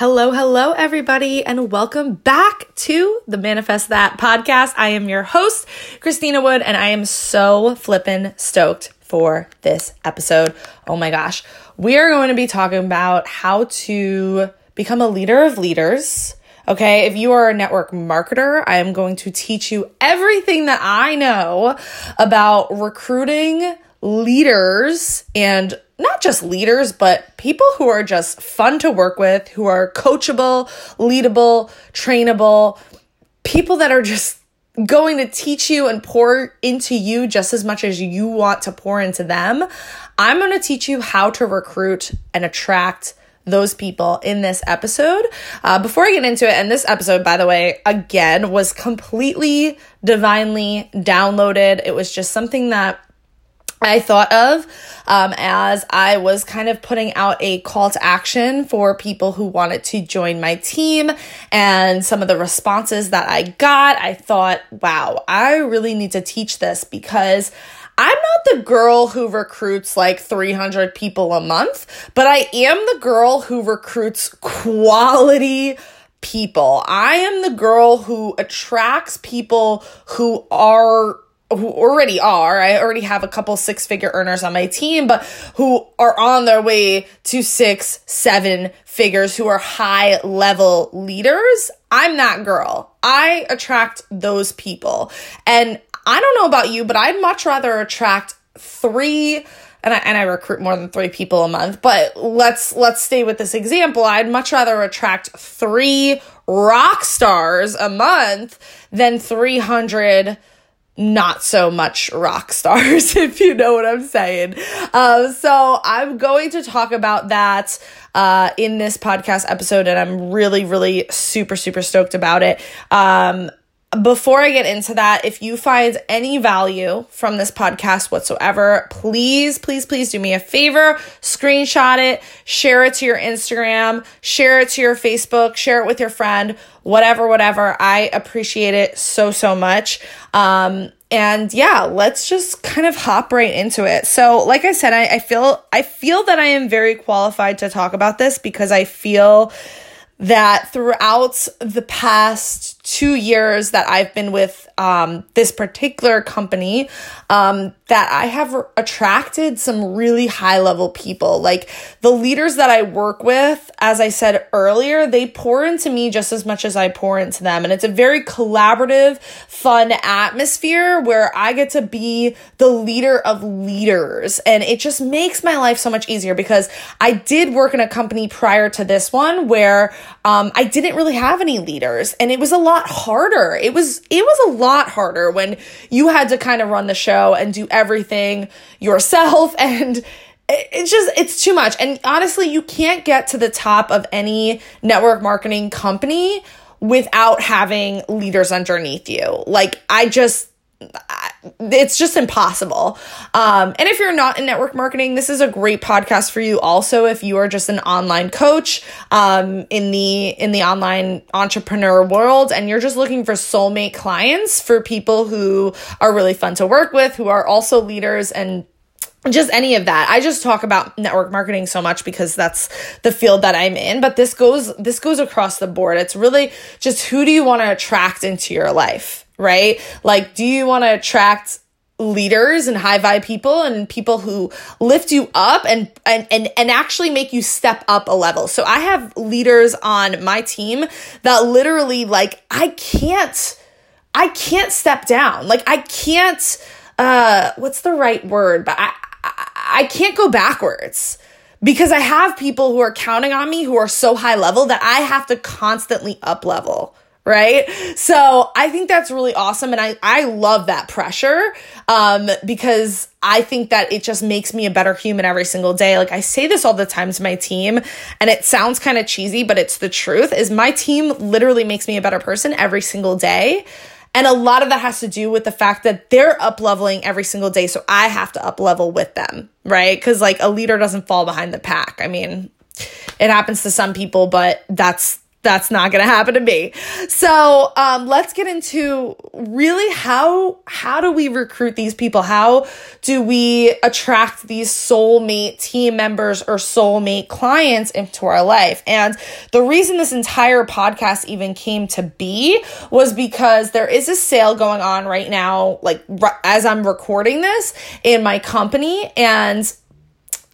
Hello, hello, everybody, and welcome back to the Manifest That podcast. I am your host, Christina Wood, and I am so flippin' stoked for this episode. Oh my gosh. We are going to be talking about how to become a leader of leaders. Okay, if you are a network marketer, I am going to teach you everything that I know about recruiting leaders and not just leaders, but people who are just fun to work with, who are coachable, leadable, trainable, people that are just going to teach you and pour into you just as much as you want to pour into them. I'm going to teach you how to recruit and attract those people in this episode. Uh, before I get into it, and this episode, by the way, again, was completely divinely downloaded. It was just something that I thought of um, as I was kind of putting out a call to action for people who wanted to join my team. And some of the responses that I got, I thought, wow, I really need to teach this because I'm not the girl who recruits like 300 people a month, but I am the girl who recruits quality people. I am the girl who attracts people who are who already are. I already have a couple six figure earners on my team, but who are on their way to six, seven figures, who are high level leaders. I'm that girl. I attract those people. And I don't know about you, but I'd much rather attract three and I, and I recruit more than three people a month, but let's let's stay with this example. I'd much rather attract three rock stars a month than 300 not so much rock stars, if you know what I'm saying. Uh, so I'm going to talk about that uh, in this podcast episode, and I'm really, really super, super stoked about it. Um, before I get into that, if you find any value from this podcast whatsoever, please, please, please do me a favor, screenshot it, share it to your Instagram, share it to your Facebook, share it with your friend, whatever, whatever. I appreciate it so, so much. Um, and yeah, let's just kind of hop right into it. So, like I said, I, I feel I feel that I am very qualified to talk about this because I feel that throughout the past two years that I've been with um, this particular company, um, that I have attracted some really high level people. Like the leaders that I work with, as I said earlier, they pour into me just as much as I pour into them. And it's a very collaborative, fun atmosphere where I get to be the leader of leaders. And it just makes my life so much easier because I did work in a company prior to this one where um, I didn't really have any leaders and it was a lot harder. It was, it was a lot harder when you had to kind of run the show and do everything yourself and it's just it's too much and honestly you can't get to the top of any network marketing company without having leaders underneath you like i just it's just impossible. Um, and if you're not in network marketing, this is a great podcast for you. Also, if you are just an online coach um, in the in the online entrepreneur world, and you're just looking for soulmate clients for people who are really fun to work with, who are also leaders and just any of that. I just talk about network marketing so much because that's the field that I'm in, but this goes this goes across the board. It's really just who do you want to attract into your life? Right? Like, do you want to attract leaders and high vibe people and people who lift you up and, and and and actually make you step up a level. So I have leaders on my team that literally like I can't I can't step down. Like I can't uh what's the right word? But I I, I can't go backwards because I have people who are counting on me who are so high level that I have to constantly up level right? So i think that's really awesome and i i love that pressure um because i think that it just makes me a better human every single day. Like i say this all the time to my team and it sounds kind of cheesy but it's the truth is my team literally makes me a better person every single day. And a lot of that has to do with the fact that they're up leveling every single day so i have to up level with them right? Because like a leader doesn't fall behind the pack. I mean it happens to some people but that's that's not going to happen to me. So, um, let's get into really how, how do we recruit these people? How do we attract these soulmate team members or soulmate clients into our life? And the reason this entire podcast even came to be was because there is a sale going on right now, like as I'm recording this in my company. And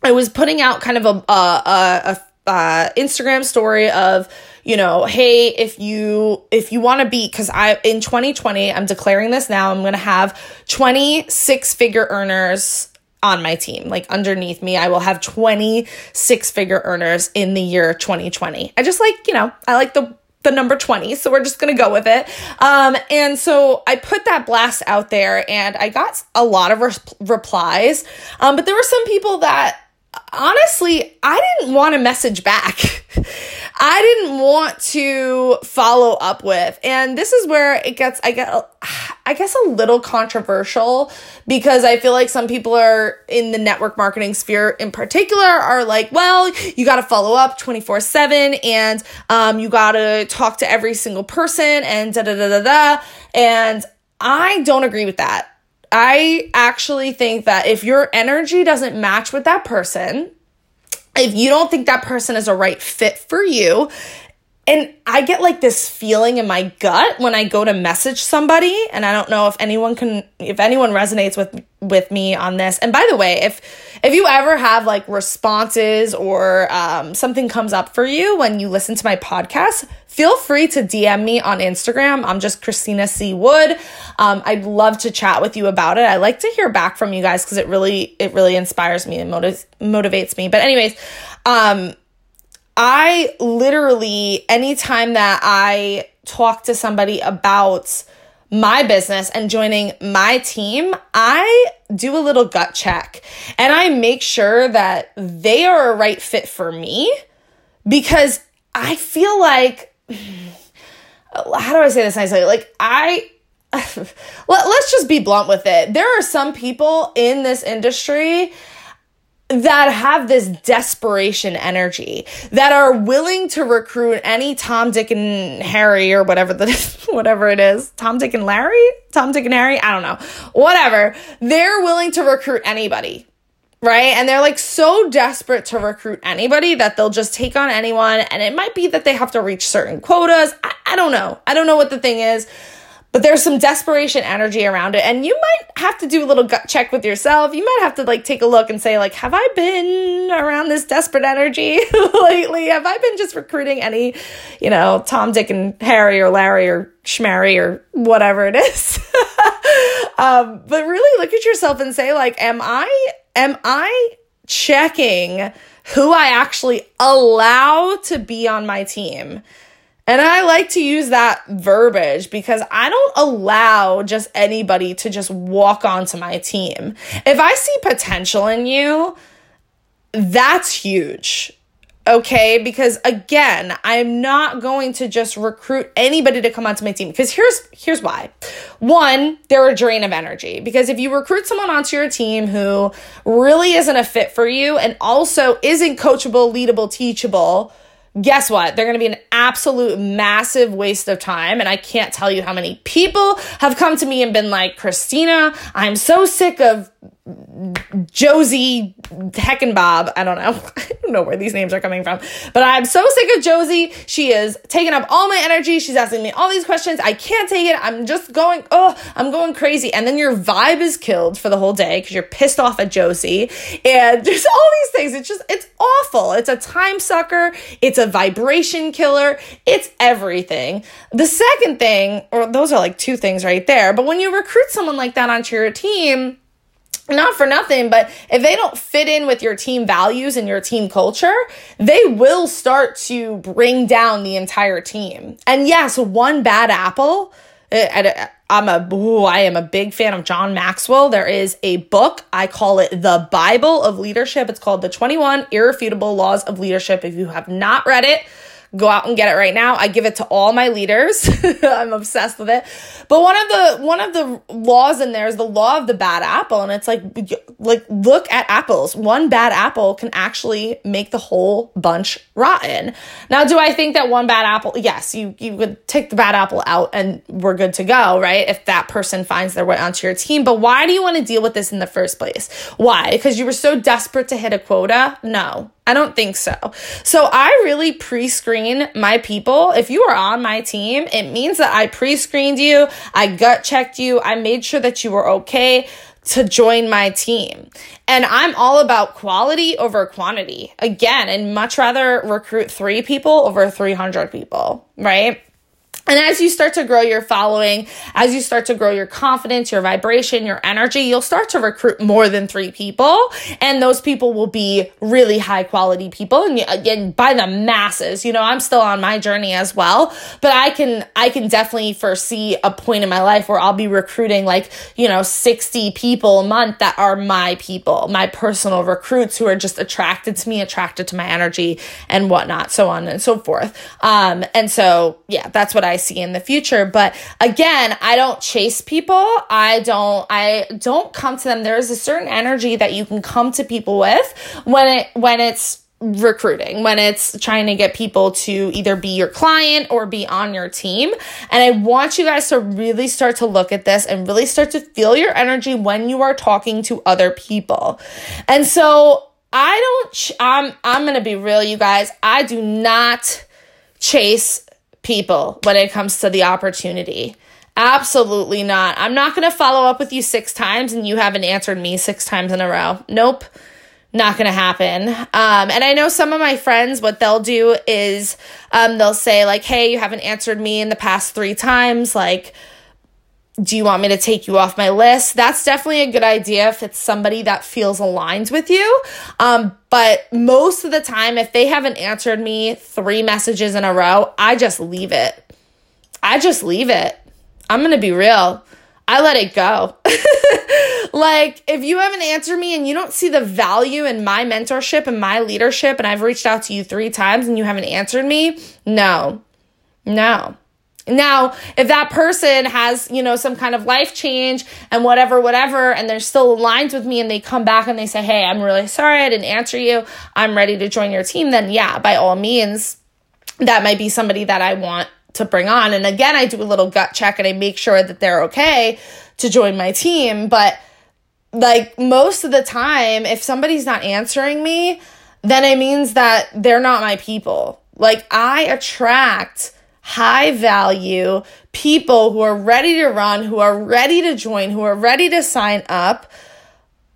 I was putting out kind of a, a, a, a uh, Instagram story of, you know, hey, if you if you want to be cuz I in 2020, I'm declaring this now, I'm to have 20 six-figure earners on my team. Like underneath me, I will have 20 six-figure earners in the year 2020. I just like, you know, I like the the number 20 so we're just gonna go with it um, and so i put that blast out there and i got a lot of re- replies um, but there were some people that honestly, I didn't want to message back. I didn't want to follow up with. And this is where it gets, I get, I guess a little controversial because I feel like some people are in the network marketing sphere in particular are like, well, you got to follow up 24 seven and, um, you got to talk to every single person and da da da da da. And I don't agree with that. I actually think that if your energy doesn't match with that person, if you don't think that person is a right fit for you, and I get like this feeling in my gut when I go to message somebody, and I don't know if anyone can, if anyone resonates with with me on this. And by the way, if if you ever have like responses or um, something comes up for you when you listen to my podcast, feel free to DM me on Instagram. I'm just Christina C Wood. Um, I'd love to chat with you about it. I like to hear back from you guys because it really it really inspires me and motiv- motivates me. But anyways, um I literally, anytime that I talk to somebody about my business and joining my team, I do a little gut check and I make sure that they are a right fit for me because I feel like, how do I say this nicely? Like, I, let, let's just be blunt with it. There are some people in this industry that have this desperation energy that are willing to recruit any Tom, Dick, and Harry or whatever the whatever it is. Tom, Dick, and Larry? Tom, Dick, and Harry? I don't know. Whatever. They're willing to recruit anybody. Right. And they're like so desperate to recruit anybody that they'll just take on anyone. And it might be that they have to reach certain quotas. I, I don't know. I don't know what the thing is but there's some desperation energy around it. And you might have to do a little gut check with yourself. You might have to like take a look and say like have i been around this desperate energy lately? Have i been just recruiting any you know tom dick and harry or larry or schmary or whatever it is? Um, but really look at yourself and say like am i am i checking who i actually allow to be on my team and I like to use that verbiage because I don't allow just anybody to just walk onto my team. If I see potential in you, that's huge. Okay, because again, I'm not going to just recruit anybody to come onto my team because here's here's why. One, they're a drain of energy because if you recruit someone onto your team who really isn't a fit for you and also isn't coachable, leadable, teachable, guess what? They're going to be an absolute massive waste of time. And I can't tell you how many people have come to me and been like, Christina, I'm so sick of Josie Heckenbob. I don't know. I don't know where these names are coming from. But I'm so sick of Josie. She is taking up all my energy. She's asking me all these questions. I can't take it. I'm just going, oh, I'm going crazy. And then your vibe is killed for the whole day because you're pissed off at Josie. And there's all these things. It's just, it's awful. It's a time sucker. It's a vibration killer. It's everything. The second thing, or those are like two things right there. But when you recruit someone like that onto your team, not for nothing, but if they don't fit in with your team values and your team culture, they will start to bring down the entire team. And yes, one bad apple. Eh, I'm a ooh, I am a big fan of John Maxwell. There is a book, I call it The Bible of Leadership. It's called The 21 Irrefutable Laws of Leadership. If you have not read it, go out and get it right now. I give it to all my leaders. I'm obsessed with it. But one of the one of the laws in there is the law of the bad apple and it's like like look at apples. One bad apple can actually make the whole bunch rotten. Now, do I think that one bad apple? Yes, you you would take the bad apple out and we're good to go, right? If that person finds their way onto your team. But why do you want to deal with this in the first place? Why? Because you were so desperate to hit a quota? No. I don't think so. So I really pre screen my people. If you are on my team, it means that I pre screened you, I gut checked you, I made sure that you were okay to join my team. And I'm all about quality over quantity. Again, and much rather recruit three people over 300 people, right? And as you start to grow your following, as you start to grow your confidence, your vibration, your energy, you'll start to recruit more than three people. And those people will be really high quality people. And again, by the masses, you know, I'm still on my journey as well, but I can, I can definitely foresee a point in my life where I'll be recruiting like, you know, 60 people a month that are my people, my personal recruits who are just attracted to me, attracted to my energy and whatnot, so on and so forth. Um, and so, yeah, that's what I I see in the future. But again, I don't chase people. I don't I don't come to them. There's a certain energy that you can come to people with when it when it's recruiting when it's trying to get people to either be your client or be on your team. And I want you guys to really start to look at this and really start to feel your energy when you are talking to other people. And so I don't I'm I'm to be real you guys. I do not chase people when it comes to the opportunity. Absolutely not. I'm not going to follow up with you six times and you haven't answered me six times in a row. Nope. Not going to happen. Um, and I know some of my friends, what they'll do is um, they'll say, like, hey, you haven't answered me in the past three times. Like, do you want me to take you off my list? That's definitely a good idea if it's somebody that feels aligned with you. Um, but most of the time, if they haven't answered me three messages in a row, I just leave it. I just leave it. I'm going to be real. I let it go. like, if you haven't answered me and you don't see the value in my mentorship and my leadership, and I've reached out to you three times and you haven't answered me, no, no. Now, if that person has, you know, some kind of life change and whatever, whatever, and they're still aligned with me and they come back and they say, Hey, I'm really sorry I didn't answer you. I'm ready to join your team. Then yeah, by all means, that might be somebody that I want to bring on. And again, I do a little gut check and I make sure that they're okay to join my team. But like most of the time, if somebody's not answering me, then it means that they're not my people. Like I attract high value people who are ready to run, who are ready to join, who are ready to sign up.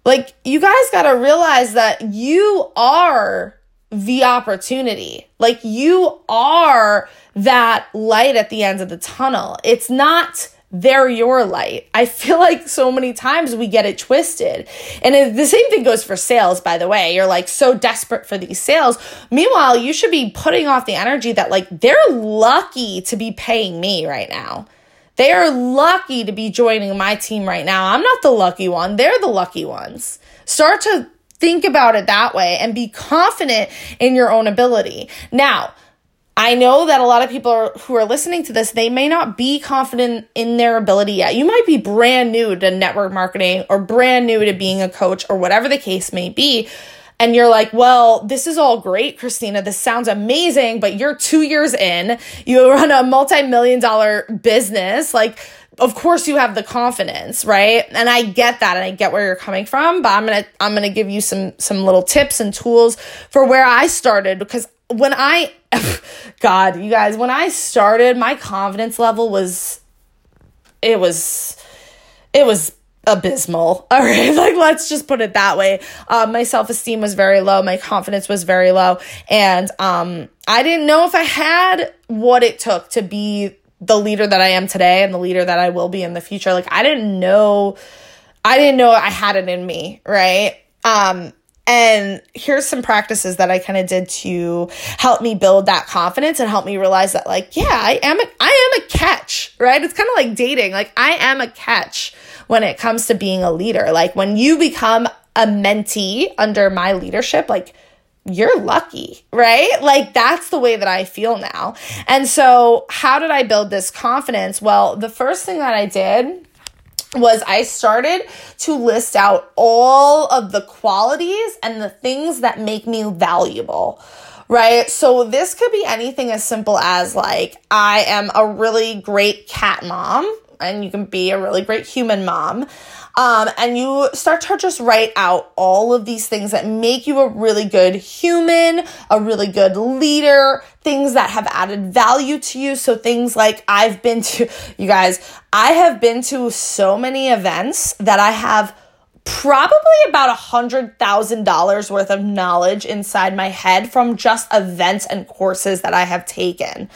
Like, you guys got to realize that you are the opportunity. Like, you are that light at the end of the tunnel. It's not they're your light. I feel like so many times we get it twisted. And the same thing goes for sales, by the way. You're like so desperate for these sales. Meanwhile, you should be putting off the energy that, like, they're lucky to be paying me right now. They are lucky to be joining my team right now. I'm not the lucky one, they're the lucky ones. Start to think about it that way and be confident in your own ability. Now, I know that a lot of people are, who are listening to this, they may not be confident in their ability yet. You might be brand new to network marketing or brand new to being a coach or whatever the case may be. And you're like, well, this is all great, Christina. This sounds amazing, but you're two years in. You run a multi million dollar business. Like, of course you have the confidence, right? And I get that and I get where you're coming from, but I'm going to I'm going to give you some some little tips and tools for where I started because when I, God, you guys, when I started, my confidence level was, it was, it was abysmal. All right. Like, let's just put it that way. Um, my self esteem was very low. My confidence was very low. And, um, I didn't know if I had what it took to be the leader that I am today and the leader that I will be in the future. Like, I didn't know, I didn't know I had it in me. Right. Um, and here's some practices that I kind of did to help me build that confidence and help me realize that like, yeah, I am a, I am a catch, right? It's kind of like dating. Like I am a catch when it comes to being a leader. Like when you become a mentee under my leadership, like you're lucky, right? Like that's the way that I feel now. And so, how did I build this confidence? Well, the first thing that I did was I started to list out all of the qualities and the things that make me valuable. Right. So this could be anything as simple as like, I am a really great cat mom and you can be a really great human mom. Um, and you start to just write out all of these things that make you a really good human, a really good leader, things that have added value to you. So things like I've been to, you guys, I have been to so many events that I have probably about a hundred thousand dollars worth of knowledge inside my head from just events and courses that I have taken.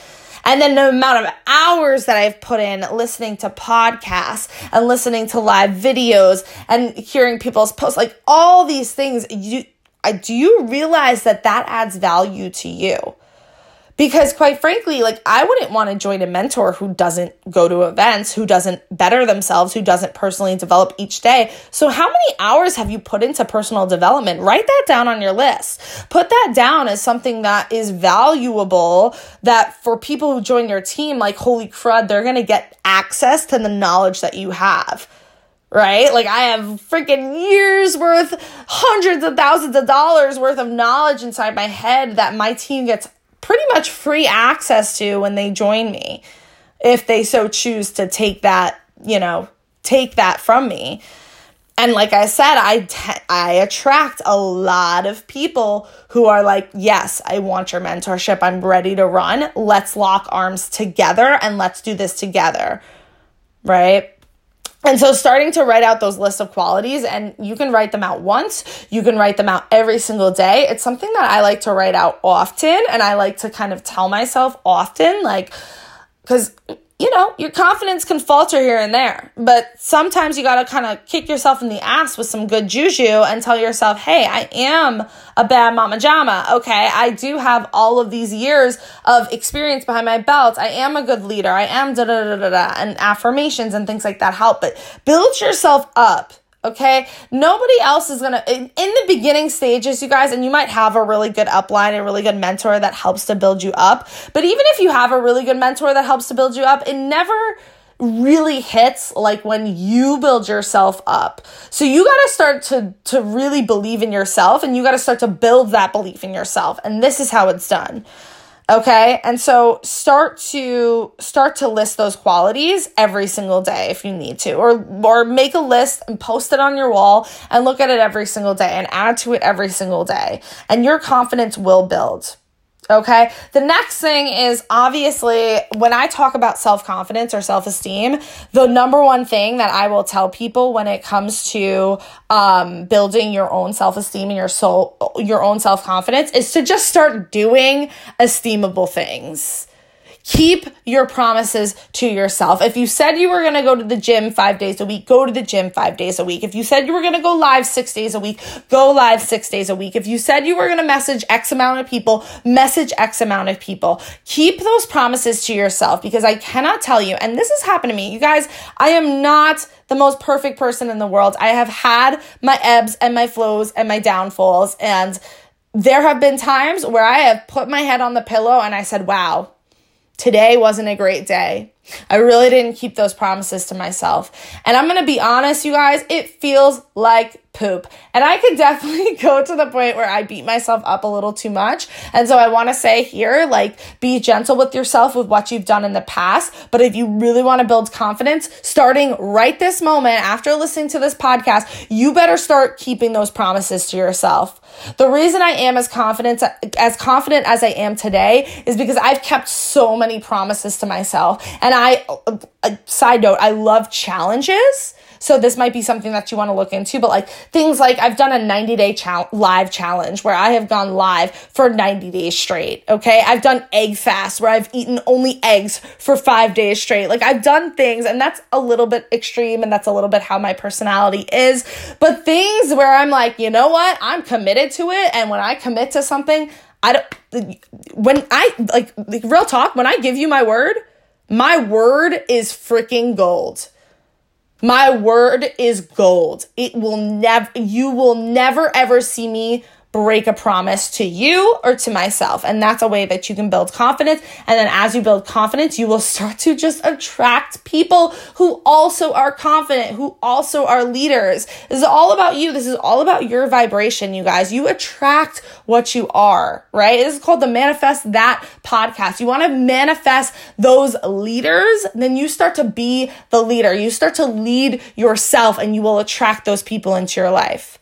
And then the amount of hours that I've put in listening to podcasts and listening to live videos and hearing people's posts, like all these things, you, I do you realize that that adds value to you? Because quite frankly, like I wouldn't want to join a mentor who doesn't go to events, who doesn't better themselves, who doesn't personally develop each day. So how many hours have you put into personal development? Write that down on your list. Put that down as something that is valuable that for people who join your team, like holy crud, they're going to get access to the knowledge that you have right? Like I have freaking years worth, hundreds of thousands of dollars worth of knowledge inside my head that my team gets pretty much free access to when they join me if they so choose to take that, you know, take that from me. And like I said, I I attract a lot of people who are like, "Yes, I want your mentorship. I'm ready to run. Let's lock arms together and let's do this together." Right? And so starting to write out those lists of qualities and you can write them out once, you can write them out every single day. It's something that I like to write out often and I like to kind of tell myself often like cuz you know, your confidence can falter here and there, but sometimes you got to kind of kick yourself in the ass with some good juju and tell yourself, hey, I am a bad mama jama. Okay. I do have all of these years of experience behind my belt. I am a good leader. I am da da da da da. And affirmations and things like that help, but build yourself up Okay. Nobody else is going to, in, the beginning stages, you guys, and you might have a really good upline, a really good mentor that helps to build you up. But even if you have a really good mentor that helps to build you up, it never really hits like when you build yourself up. So you got to start to to really believe in yourself and you got to start to build that belief in yourself. And this is how it's done. Okay. And so start to start to list those qualities every single day if you need to, or, or make a list and post it on your wall and look at it every single day and add to it every single day. And your confidence will build. Okay. The next thing is obviously when I talk about self confidence or self esteem, the number one thing that I will tell people when it comes to um, building your own self esteem and your soul, your own self confidence is to just start doing esteemable things. Keep your promises to yourself. If you said you were going to go to the gym five days a week, go to the gym five days a week. If you said you were going to go live six days a week, go live six days a week. If you said you were going to message X amount of people, message X amount of people. Keep those promises to yourself because I cannot tell you, and this has happened to me. You guys, I am not the most perfect person in the world. I have had my ebbs and my flows and my downfalls and there have been times where I have put my head on the pillow and I said, wow, today wasn't a great day. I really didn't keep those promises to myself. And I'm going to be honest, you guys, it feels like poop. And I could definitely go to the point where I beat myself up a little too much. And so I want to say here, like, be gentle with yourself with what you've done in the past. But if you really want to build confidence, starting right this moment after listening to this podcast, you better start keeping those promises to yourself. The reason I am as confident as confident as I am today is because I've kept so many promises to myself. And I uh, side note, I love challenges. So this might be something that you want to look into, but like things like I've done a 90 day live challenge where I have gone live for 90 days straight. Okay. I've done egg fast where I've eaten only eggs for five days straight. Like I've done things and that's a little bit extreme and that's a little bit how my personality is. But things where I'm like, you know what? I'm committed to it. And when I commit to something, I don't, when I like, like real talk, when I give you my word, my word is freaking gold. My word is gold. It will never, you will never ever see me break a promise to you or to myself. And that's a way that you can build confidence. And then as you build confidence, you will start to just attract people who also are confident, who also are leaders. This is all about you. This is all about your vibration, you guys. You attract what you are, right? This is called the Manifest That podcast. You want to manifest those leaders, then you start to be the leader. You start to lead yourself and you will attract those people into your life.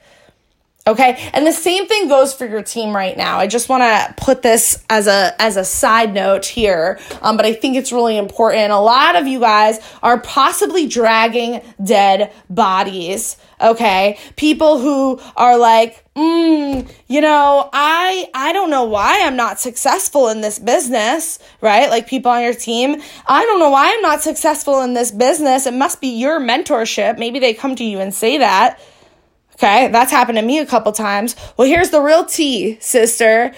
Okay. And the same thing goes for your team right now. I just want to put this as a, as a side note here. Um, but I think it's really important. A lot of you guys are possibly dragging dead bodies. Okay. People who are like, mm, you know, I, I don't know why I'm not successful in this business, right? Like people on your team. I don't know why I'm not successful in this business. It must be your mentorship. Maybe they come to you and say that Okay, that's happened to me a couple times. Well, here's the real tea, sister.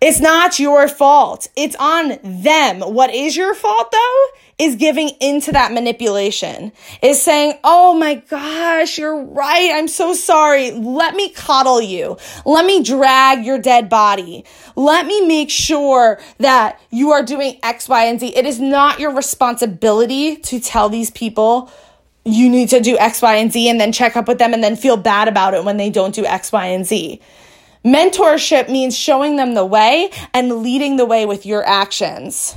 It's not your fault. It's on them. What is your fault though? Is giving into that manipulation. Is saying, Oh my gosh, you're right. I'm so sorry. Let me coddle you. Let me drag your dead body. Let me make sure that you are doing X, Y, and Z. It is not your responsibility to tell these people you need to do X, Y, and Z and then check up with them and then feel bad about it when they don't do X, Y, and Z. Mentorship means showing them the way and leading the way with your actions.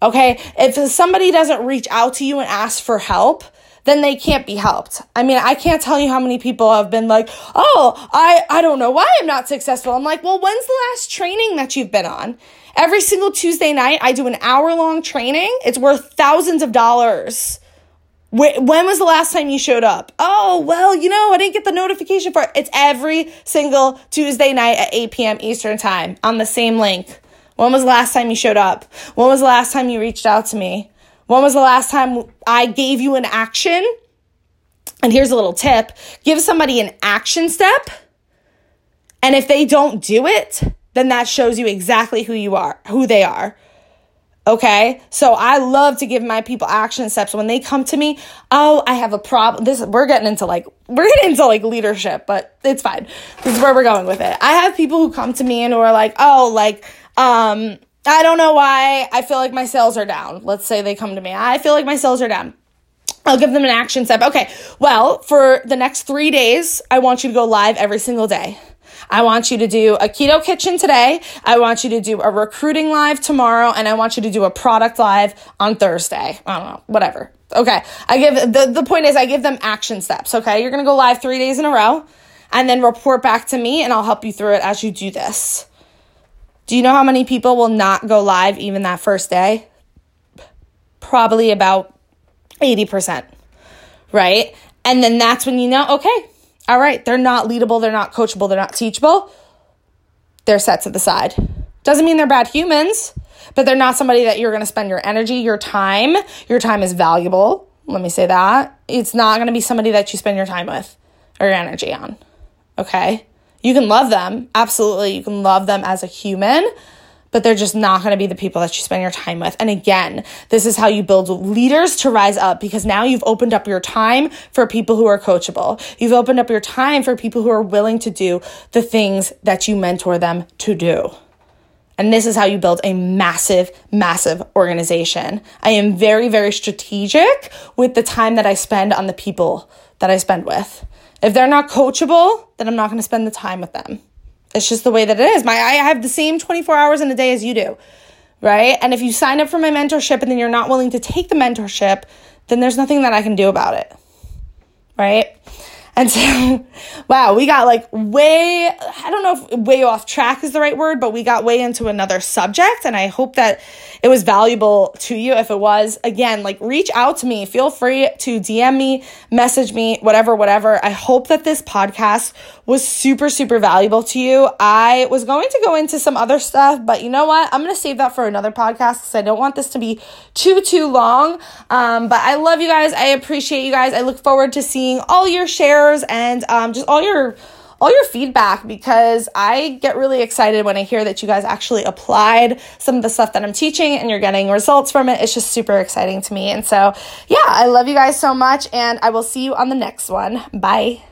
Okay. If somebody doesn't reach out to you and ask for help, then they can't be helped. I mean, I can't tell you how many people have been like, "Oh, I I don't know why I'm not successful." I'm like, "Well, when's the last training that you've been on?" Every single Tuesday night, I do an hour long training. It's worth thousands of dollars. When was the last time you showed up? Oh, well, you know, I didn't get the notification for it. It's every single Tuesday night at 8 p.m. Eastern Time on the same link. When was the last time you showed up? When was the last time you reached out to me? When was the last time I gave you an action? And here's a little tip give somebody an action step. And if they don't do it, then that shows you exactly who you are, who they are. Okay. So I love to give my people action steps when they come to me. Oh, I have a problem. This, we're getting into like, we're getting into like leadership, but it's fine. This is where we're going with it. I have people who come to me and are like, oh, like, um, I don't know why I feel like my sales are down. Let's say they come to me. I feel like my sales are down. I'll give them an action step. Okay. Well, for the next three days, I want you to go live every single day. I want you to do a keto kitchen today. I want you to do a recruiting live tomorrow. And I want you to do a product live on Thursday. I don't know, whatever. Okay. I give the, the point is I give them action steps. Okay. You're going to go live three days in a row and then report back to me and I'll help you through it as you do this. Do you know how many people will not go live even that first day? Probably about 80%, right? And then that's when you know, okay, all right, they're not leadable, they're not coachable, they're not teachable. They're set to the side. Doesn't mean they're bad humans, but they're not somebody that you're going to spend your energy, your time. Your time is valuable. Let me say that. It's not going to be somebody that you spend your time with or your energy on. Okay? You can love them. Absolutely. You can love them as a human, but they're just not going to be the people that you spend your time with. And again, this is how you build leaders to rise up because now you've opened up your time for people who are coachable. You've opened up your time for people who are willing to do the things that you mentor them to do. And this is how you build a massive, massive organization. I am very, very strategic with the time that I spend on the people that I spend with. If they're not coachable, then I'm not going to spend the time with them. It's just the way that it is. My I have the same 24 hours in a day as you do. Right? And if you sign up for my mentorship and then you're not willing to take the mentorship, then there's nothing that I can do about it. Right? And so, wow, we got like way, I don't know if way off track is the right word, but we got way into another subject. And I hope that it was valuable to you. If it was, again, like reach out to me. Feel free to DM me, message me, whatever, whatever. I hope that this podcast was super, super valuable to you. I was going to go into some other stuff, but you know what? I'm going to save that for another podcast because I don't want this to be too, too long. Um, but I love you guys. I appreciate you guys. I look forward to seeing all your shares and um, just all your all your feedback because I get really excited when I hear that you guys actually applied some of the stuff that I'm teaching and you're getting results from it. It's just super exciting to me. And so, yeah, I love you guys so much and I will see you on the next one. Bye.